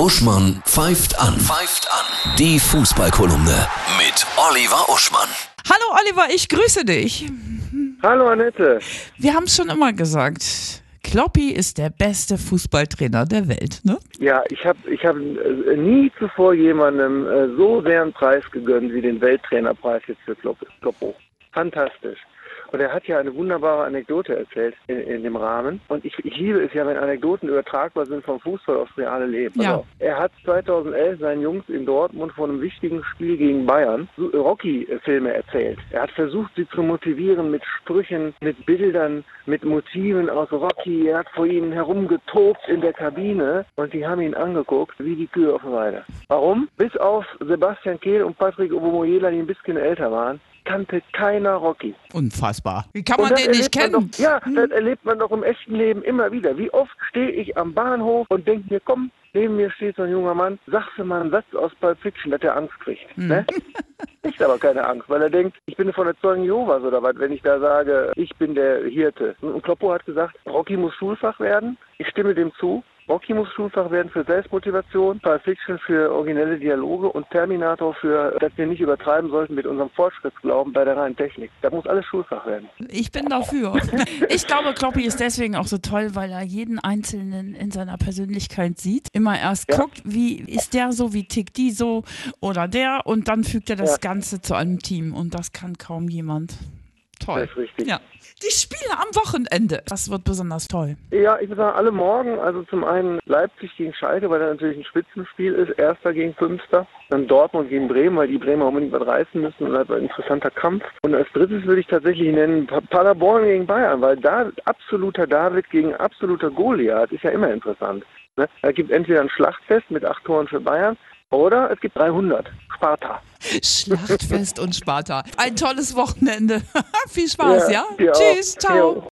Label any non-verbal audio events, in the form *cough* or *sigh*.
Uschmann pfeift an. Pfeift an. Die Fußballkolumne mit Oliver Uschmann. Hallo Oliver, ich grüße dich. Hallo Annette. Wir haben es schon immer gesagt. Kloppi ist der beste Fußballtrainer der Welt, ne? Ja, ich habe ich hab äh, nie zuvor jemandem äh, so sehr einen Preis gegönnt wie den Welttrainerpreis jetzt für Klopp, Kloppo. Fantastisch. Und er hat ja eine wunderbare Anekdote erzählt in, in dem Rahmen. Und ich, ich, liebe es ja, wenn Anekdoten übertragbar sind vom Fußball aufs reale Leben. Ja. Also, er hat 2011 seinen Jungs in Dortmund vor einem wichtigen Spiel gegen Bayern Rocky-Filme erzählt. Er hat versucht, sie zu motivieren mit Sprüchen, mit Bildern, mit Motiven aus Rocky. Er hat vor ihnen herumgetobt in der Kabine und die haben ihn angeguckt wie die Kühe auf der Weide. Warum? Bis auf Sebastian Kehl und Patrick Obomoyela, die ein bisschen älter waren, kannte keiner Rocky. Unfassbar. Wie kann man den nicht man kennen? Doch, ja, das erlebt man doch im echten Leben immer wieder. Wie oft stehe ich am Bahnhof und denke mir, komm, neben mir steht so ein junger Mann, sagst du mal einen Satz aus Pulp Fiction, dass er Angst kriegt. Hm. Ne? *laughs* Kriegt aber keine Angst, weil er denkt, ich bin von der Zeugen Jehovas oder was, wenn ich da sage, ich bin der Hirte. Und Kloppo hat gesagt, Rocky muss Schulfach werden. Ich stimme dem zu. Rocky muss Schulfach werden für Selbstmotivation, Pulp Fiction für originelle Dialoge und Terminator für, dass wir nicht übertreiben sollten mit unserem Fortschrittsglauben bei der reinen Technik. Da muss alles Schulfach werden. Ich bin dafür. *laughs* Ich glaube, Kloppi ist deswegen auch so toll, weil er jeden Einzelnen in seiner Persönlichkeit sieht. Immer erst Ja. guckt, wie ist der so, wie tickt die so oder der und dann fügt er das Ja. Ganze zu einem Team und das kann kaum jemand. Toll. Das ist richtig. Ja. Die Spiele am Wochenende, das wird besonders toll. Ja, ich würde sagen, alle morgen, also zum einen Leipzig gegen Schalke, weil das natürlich ein Spitzenspiel ist, Erster gegen Fünfter. Dann Dortmund gegen Bremen, weil die Bremer unbedingt was reißen müssen und das war ein interessanter Kampf. Und als drittes würde ich tatsächlich nennen Pa- Paderborn gegen Bayern, weil da absoluter David gegen absoluter Goliath ist ja immer interessant. Ne? Da gibt entweder ein Schlachtfest mit acht Toren für Bayern oder es gibt 300. Sparta. Schlachtfest und Sparta. Ein tolles Wochenende. *laughs* Viel Spaß, ja? auch. Tschüss, ciao.